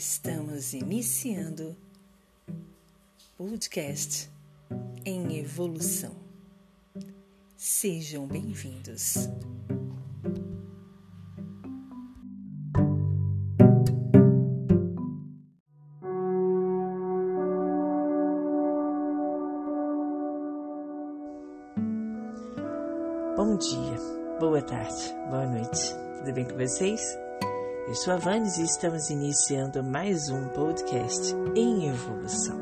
Estamos iniciando podcast em evolução. Sejam bem-vindos. Bom dia, boa tarde, boa noite. Tudo bem com vocês? Eu sou a Vanes e estamos iniciando mais um podcast em evolução.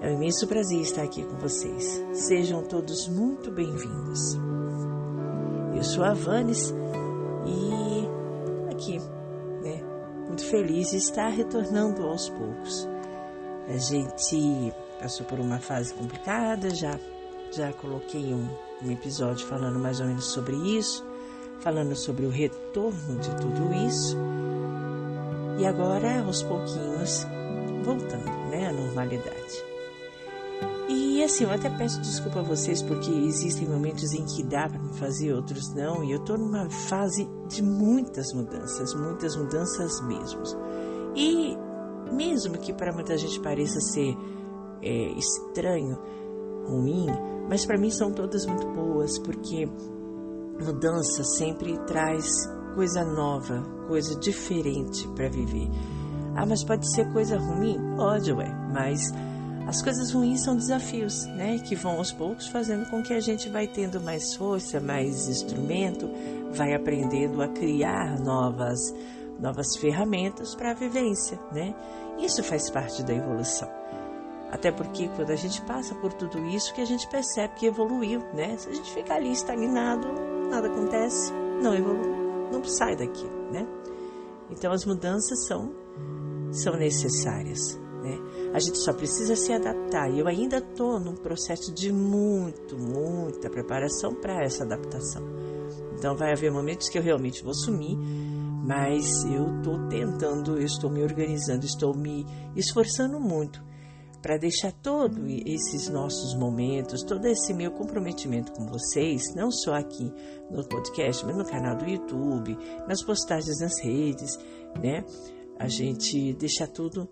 É um imenso prazer estar aqui com vocês. Sejam todos muito bem-vindos. Eu sou a Vanes e aqui, né, muito feliz de estar retornando aos poucos. A gente passou por uma fase complicada, já já coloquei um, um episódio falando mais ou menos sobre isso falando sobre o retorno de tudo isso. E agora, aos pouquinhos, voltando né, à normalidade. E assim, eu até peço desculpa a vocês porque existem momentos em que dá para fazer, outros não, e eu estou numa fase de muitas mudanças, muitas mudanças mesmo. E mesmo que para muita gente pareça ser é, estranho, ruim, mas para mim são todas muito boas, porque Mudança sempre traz coisa nova, coisa diferente para viver. Ah, mas pode ser coisa ruim? Pode, ué, mas as coisas ruins são desafios, né? Que vão aos poucos fazendo com que a gente vai tendo mais força, mais instrumento, vai aprendendo a criar novas, novas ferramentas para a vivência, né? Isso faz parte da evolução. Até porque quando a gente passa por tudo isso que a gente percebe que evoluiu, né? Se a gente ficar ali estagnado, nada acontece, não evolui, não sai daqui, né? Então as mudanças são são necessárias, né? A gente só precisa se adaptar. E eu ainda estou num processo de muito, muita preparação para essa adaptação. Então vai haver momentos que eu realmente vou sumir, mas eu estou tentando, eu estou me organizando, estou me esforçando muito para deixar todos esses nossos momentos, todo esse meu comprometimento com vocês, não só aqui no podcast, mas no canal do YouTube, nas postagens nas redes, né? A gente deixar tudo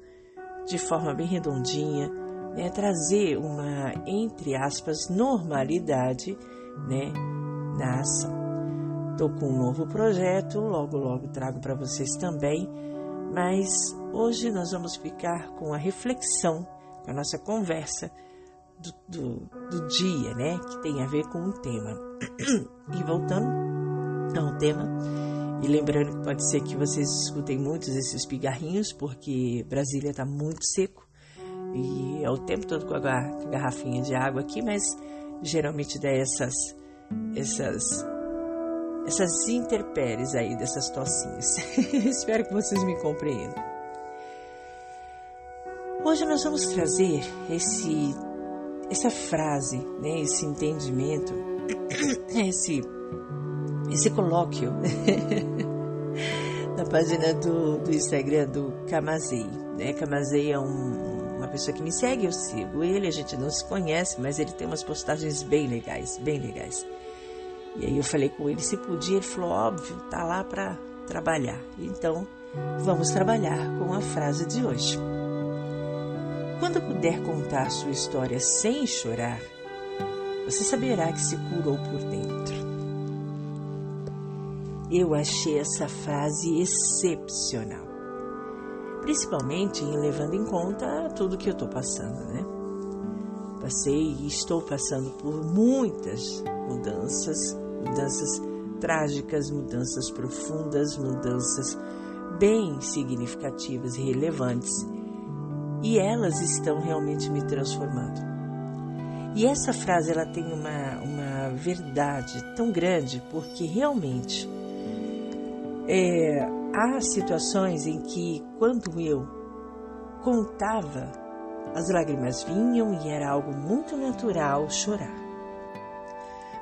de forma bem redondinha, né? Trazer uma, entre aspas, normalidade, né? Na ação. Estou com um novo projeto, logo, logo trago para vocês também, mas hoje nós vamos ficar com a reflexão a nossa conversa do, do, do, dia, né? Que tem a ver com um tema. E voltando ao tema, e lembrando que pode ser que vocês escutem muitos desses pigarrinhos, porque Brasília está muito seco e é o tempo todo com a garrafinha de água aqui, mas geralmente dá essas, essas, essas interpéries aí dessas tocinhas. Espero que vocês me compreendam. Hoje nós vamos trazer esse, essa frase, né, esse entendimento, esse, esse colóquio na página do, do Instagram do Kamazei. Né? Kamazei é um, uma pessoa que me segue, eu sigo ele, a gente não se conhece, mas ele tem umas postagens bem legais, bem legais. E aí eu falei com ele se podia, ele falou, óbvio, tá lá para trabalhar. Então, vamos trabalhar com a frase de hoje. Quando puder contar sua história sem chorar, você saberá que se curou por dentro. Eu achei essa frase excepcional, principalmente levando em conta tudo que eu estou passando, né? Passei e estou passando por muitas mudanças, mudanças trágicas, mudanças profundas, mudanças bem significativas e relevantes e elas estão realmente me transformando. E essa frase ela tem uma, uma verdade tão grande porque realmente é, há situações em que quando eu contava as lágrimas vinham e era algo muito natural chorar.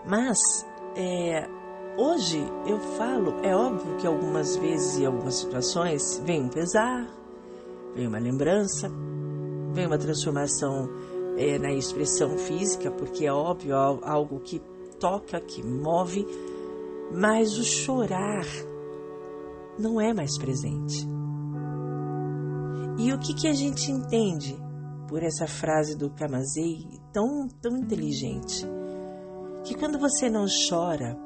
Mas é, hoje eu falo, é óbvio que algumas vezes e algumas situações vem um pesar, vem uma lembrança, vem uma transformação é, na expressão física, porque é óbvio, algo que toca, que move, mas o chorar não é mais presente. E o que, que a gente entende por essa frase do Kamazei tão, tão inteligente? Que quando você não chora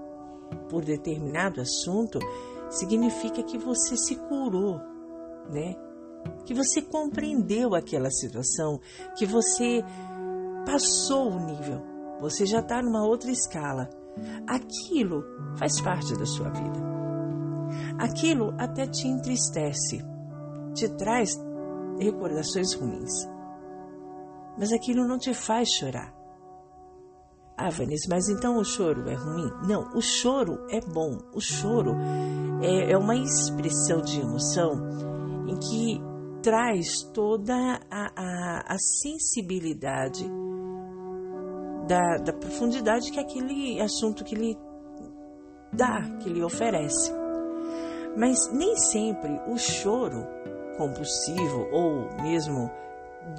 por determinado assunto, significa que você se curou, né? Que você compreendeu aquela situação, que você passou o nível, você já está numa outra escala. Aquilo faz parte da sua vida. Aquilo até te entristece, te traz recordações ruins. Mas aquilo não te faz chorar. Ah, Vanessa, mas então o choro é ruim? Não, o choro é bom. O choro é, é uma expressão de emoção em que traz toda a, a, a sensibilidade da, da profundidade que aquele assunto que lhe dá, que lhe oferece. Mas nem sempre o choro compulsivo ou mesmo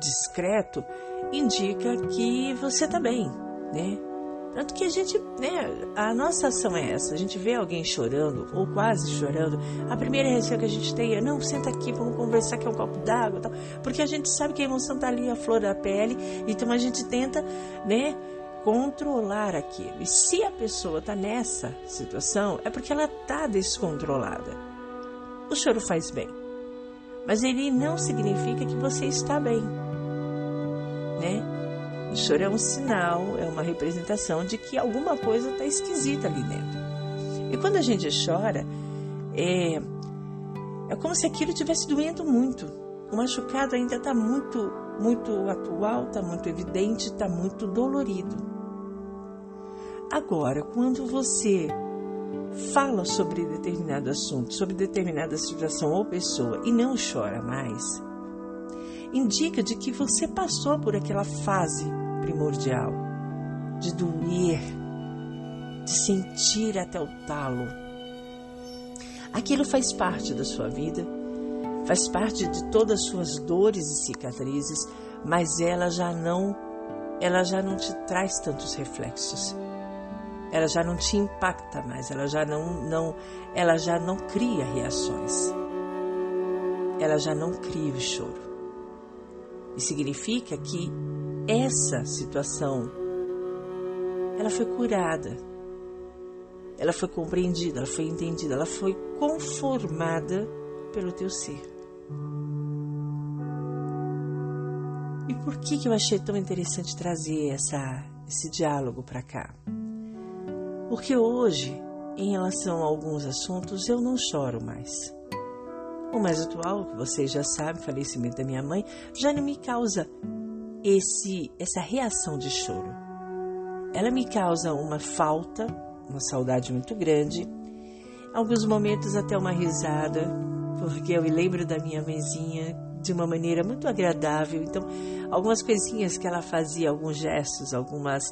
discreto indica que você está bem, né? Tanto que a gente, né, a nossa ação é essa, a gente vê alguém chorando ou quase chorando, a primeira reação que a gente tem é, não, senta aqui, vamos conversar que é um copo d'água tal, porque a gente sabe que a emoção está ali, a flor da pele, então a gente tenta, né, controlar aquilo. E se a pessoa está nessa situação, é porque ela está descontrolada. O choro faz bem, mas ele não significa que você está bem, né? O choro é um sinal, é uma representação de que alguma coisa está esquisita ali dentro. E quando a gente chora, é, é como se aquilo estivesse doendo muito. O machucado ainda está muito, muito atual, está muito evidente, está muito dolorido. Agora, quando você fala sobre determinado assunto, sobre determinada situação ou pessoa e não chora mais, indica de que você passou por aquela fase primordial de doer, de sentir até o talo. Aquilo faz parte da sua vida, faz parte de todas as suas dores e cicatrizes, mas ela já não, ela já não te traz tantos reflexos. Ela já não te impacta mais, ela já não, não, ela já não cria reações. Ela já não cria o choro. E significa que essa situação ela foi curada. Ela foi compreendida, ela foi entendida, ela foi conformada pelo teu ser. E por que, que eu achei tão interessante trazer essa, esse diálogo para cá? Porque hoje, em relação a alguns assuntos, eu não choro mais. O mais atual, que vocês já sabem, o falecimento da minha mãe, já não me causa esse essa reação de choro. Ela me causa uma falta, uma saudade muito grande, alguns momentos até uma risada, porque eu me lembro da minha mãezinha de uma maneira muito agradável. Então, algumas coisinhas que ela fazia, alguns gestos, algumas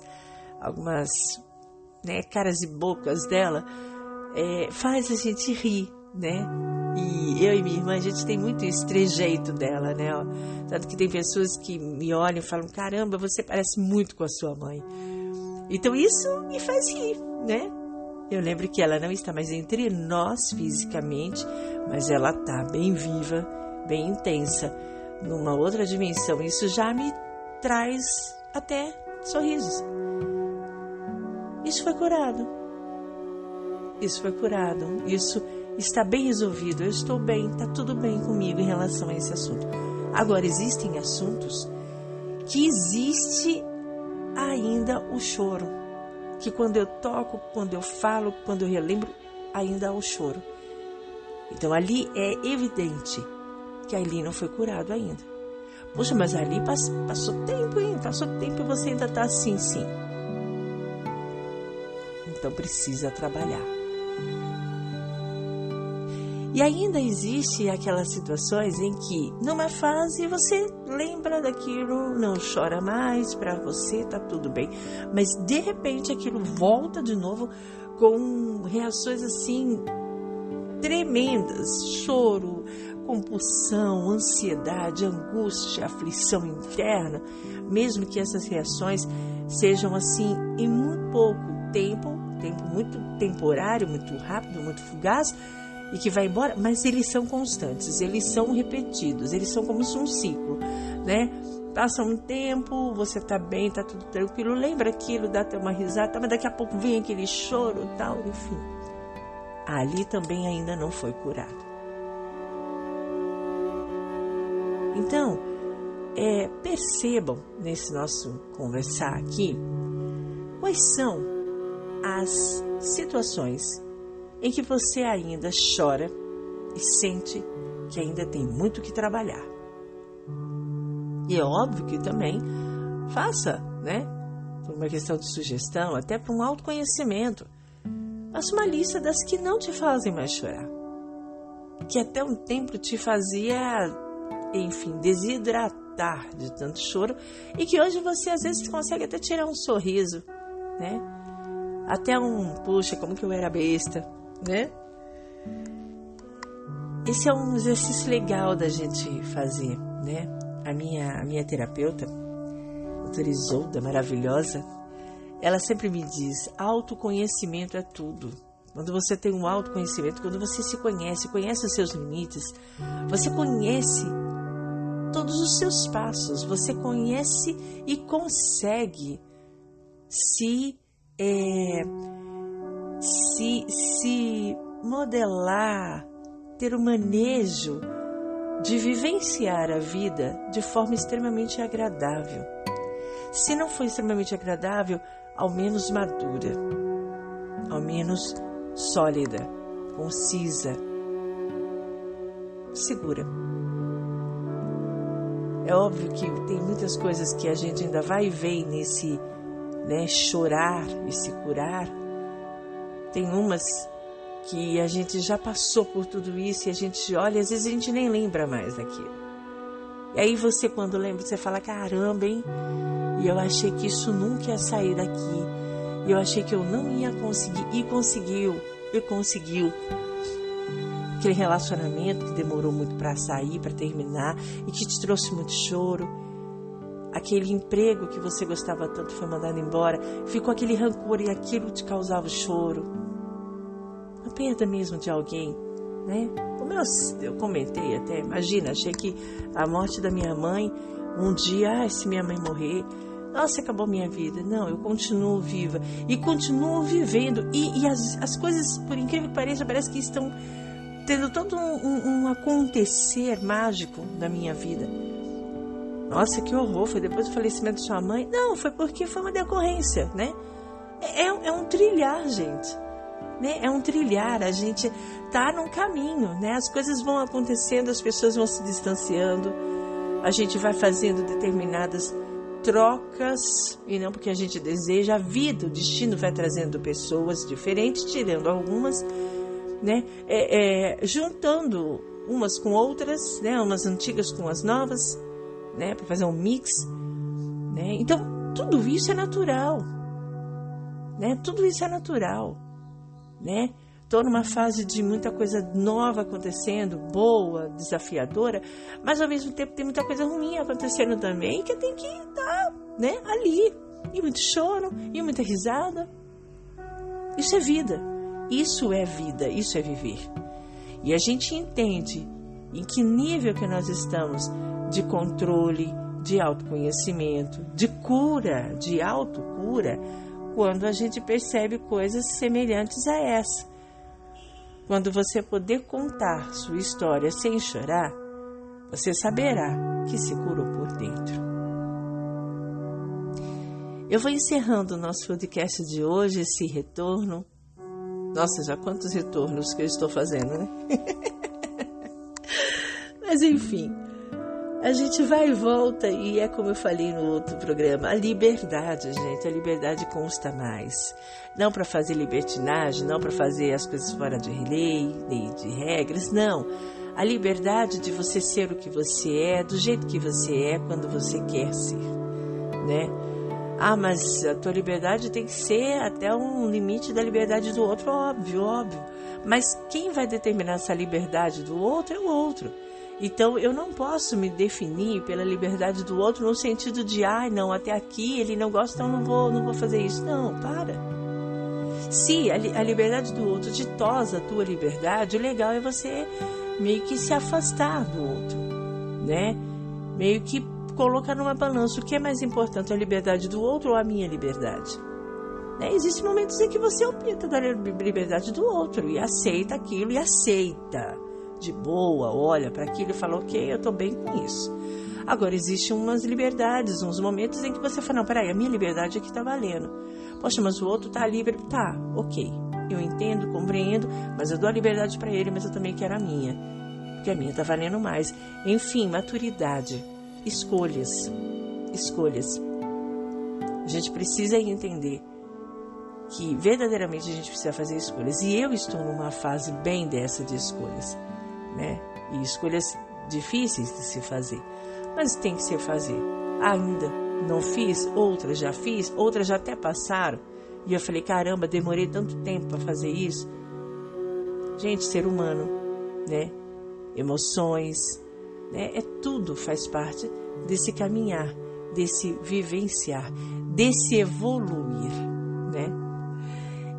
algumas né, caras e bocas dela, é, faz a gente rir, né? E eu e minha irmã, a gente tem muito esse trejeito dela, né? Tanto que tem pessoas que me olham e falam: caramba, você parece muito com a sua mãe. Então isso me faz rir, né? Eu lembro que ela não está mais entre nós fisicamente, mas ela está bem viva, bem intensa, numa outra dimensão. Isso já me traz até sorrisos. Isso foi curado. Isso foi curado. Isso está bem resolvido, eu estou bem, está tudo bem comigo em relação a esse assunto. Agora, existem assuntos que existe ainda o choro, que quando eu toco, quando eu falo, quando eu relembro, ainda há o choro. Então ali é evidente que ali não foi curado ainda. Poxa, mas ali passou tempo, hein? Passou tempo e você ainda está assim, sim. Então precisa trabalhar. E ainda existe aquelas situações em que, numa fase, você lembra daquilo, não chora mais, para você tá tudo bem. Mas de repente aquilo volta de novo com reações assim tremendas, choro, compulsão, ansiedade, angústia, aflição interna, mesmo que essas reações sejam assim em muito pouco tempo, tempo muito temporário, muito rápido, muito fugaz, e que vai embora, mas eles são constantes, eles são repetidos, eles são como se um ciclo, né? Passa um tempo, você tá bem, tá tudo tranquilo, lembra aquilo, dá até uma risada, mas daqui a pouco vem aquele choro tal, enfim. Ali também ainda não foi curado. Então, é, percebam nesse nosso conversar aqui quais são as situações em que você ainda chora e sente que ainda tem muito que trabalhar. E é óbvio que também faça, né? Por uma questão de sugestão, até para um autoconhecimento. Faça uma lista das que não te fazem mais chorar. Que até um tempo te fazia, enfim, desidratar de tanto choro e que hoje você às vezes consegue até tirar um sorriso, né? Até um, puxa, como que eu era besta, né? Esse é um exercício legal da gente fazer, né? A minha, a minha terapeuta, doutora Isolda, maravilhosa, ela sempre me diz: autoconhecimento é tudo. Quando você tem um autoconhecimento, quando você se conhece, conhece os seus limites, você conhece todos os seus passos, você conhece e consegue se é, se, se modelar, ter o manejo de vivenciar a vida de forma extremamente agradável. Se não for extremamente agradável, ao menos madura, ao menos sólida, concisa, segura. É óbvio que tem muitas coisas que a gente ainda vai ver nesse né, chorar e se curar. Tem umas que a gente já passou por tudo isso e a gente olha, às vezes a gente nem lembra mais daquilo. E aí você, quando lembra, você fala: caramba, hein? E eu achei que isso nunca ia sair daqui. E eu achei que eu não ia conseguir. E conseguiu. E conseguiu. Aquele relacionamento que demorou muito para sair, para terminar e que te trouxe muito choro aquele emprego que você gostava tanto foi mandado embora, ficou aquele rancor e aquilo te causava choro. A perda mesmo de alguém, né? Como eu, eu comentei até, imagina, achei que a morte da minha mãe, um dia, ah, se minha mãe morrer, nossa, acabou minha vida. Não, eu continuo viva e continuo vivendo. E, e as, as coisas, por incrível que pareça, parece que estão tendo todo um, um, um acontecer mágico na minha vida. Nossa, que horror, foi depois do falecimento de sua mãe? Não, foi porque foi uma decorrência, né? É, é, é um trilhar, gente. Né? É um trilhar, a gente tá num caminho, né? As coisas vão acontecendo, as pessoas vão se distanciando, a gente vai fazendo determinadas trocas, e não porque a gente deseja, a vida, o destino vai trazendo pessoas diferentes, tirando algumas, né? É, é, juntando umas com outras, né? Umas antigas com as novas, né, para fazer um mix, né? Então, tudo isso é natural, né? Tudo isso é natural, né? Estou numa fase de muita coisa nova acontecendo, boa, desafiadora, mas ao mesmo tempo tem muita coisa ruim acontecendo também que tem que estar, né, ali. E muito choro, e muita risada. Isso é vida. Isso é vida, isso é viver. E a gente entende em que nível que nós estamos de controle, de autoconhecimento, de cura, de autocura, quando a gente percebe coisas semelhantes a essa. Quando você poder contar sua história sem chorar, você saberá que se curou por dentro. Eu vou encerrando o nosso podcast de hoje, esse retorno. Nossa, já quantos retornos que eu estou fazendo, né? Mas enfim, a gente vai e volta e é como eu falei no outro programa, a liberdade, gente, a liberdade consta mais. Não para fazer libertinagem, não para fazer as coisas fora de lei, de regras, não. A liberdade de você ser o que você é, do jeito que você é, quando você quer ser, né? Ah, mas a tua liberdade tem que ser até um limite da liberdade do outro, óbvio, óbvio. Mas quem vai determinar essa liberdade do outro é o outro. Então eu não posso me definir pela liberdade do outro no sentido de, ai, ah, não, até aqui ele não gosta, então não vou, não vou fazer isso. Não, para. Se a, a liberdade do outro ditosa a tua liberdade, o legal é você meio que se afastar do outro, né? Meio que colocar numa balança o que é mais importante, a liberdade do outro ou a minha liberdade. Né? Existem momentos em que você opta da liberdade do outro e aceita aquilo e aceita de boa, olha para aquilo e fala, ok, eu estou bem com isso. Agora, existem umas liberdades, uns momentos em que você fala, não, peraí, a minha liberdade aqui está valendo. Poxa, mas o outro está livre. Tá, ok. Eu entendo, compreendo, mas eu dou a liberdade para ele, mas eu também quero a minha. Porque a minha está valendo mais. Enfim, maturidade. Escolhas. Escolhas. A gente precisa entender que verdadeiramente a gente precisa fazer escolhas. E eu estou numa fase bem dessa de escolhas, né? E escolhas difíceis de se fazer, mas tem que se fazer. Ainda não fiz, outras já fiz, outras já até passaram. E eu falei, caramba, demorei tanto tempo para fazer isso. Gente, ser humano, né? Emoções, né? É tudo faz parte desse caminhar, desse vivenciar, desse evoluir, né?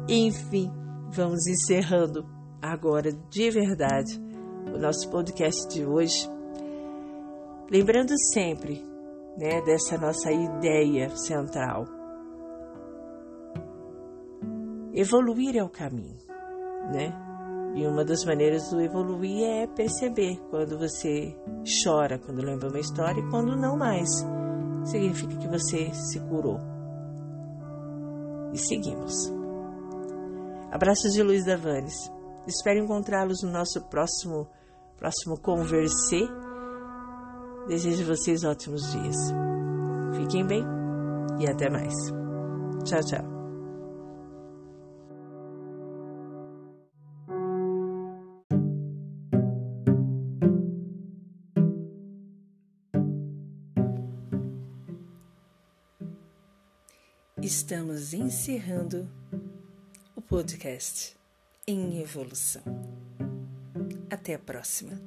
Enfim, vamos encerrando agora de verdade o nosso podcast de hoje. Lembrando sempre né, dessa nossa ideia central. Evoluir é o caminho, né? E uma das maneiras do evoluir é perceber quando você chora, quando lembra uma história e quando não mais. Significa que você se curou. E seguimos. Abraços de Luiz Davanes. Espero encontrá-los no nosso próximo próximo conversê. Desejo a vocês ótimos dias. Fiquem bem e até mais. Tchau, tchau. Estamos encerrando podcast em evolução. Até a próxima.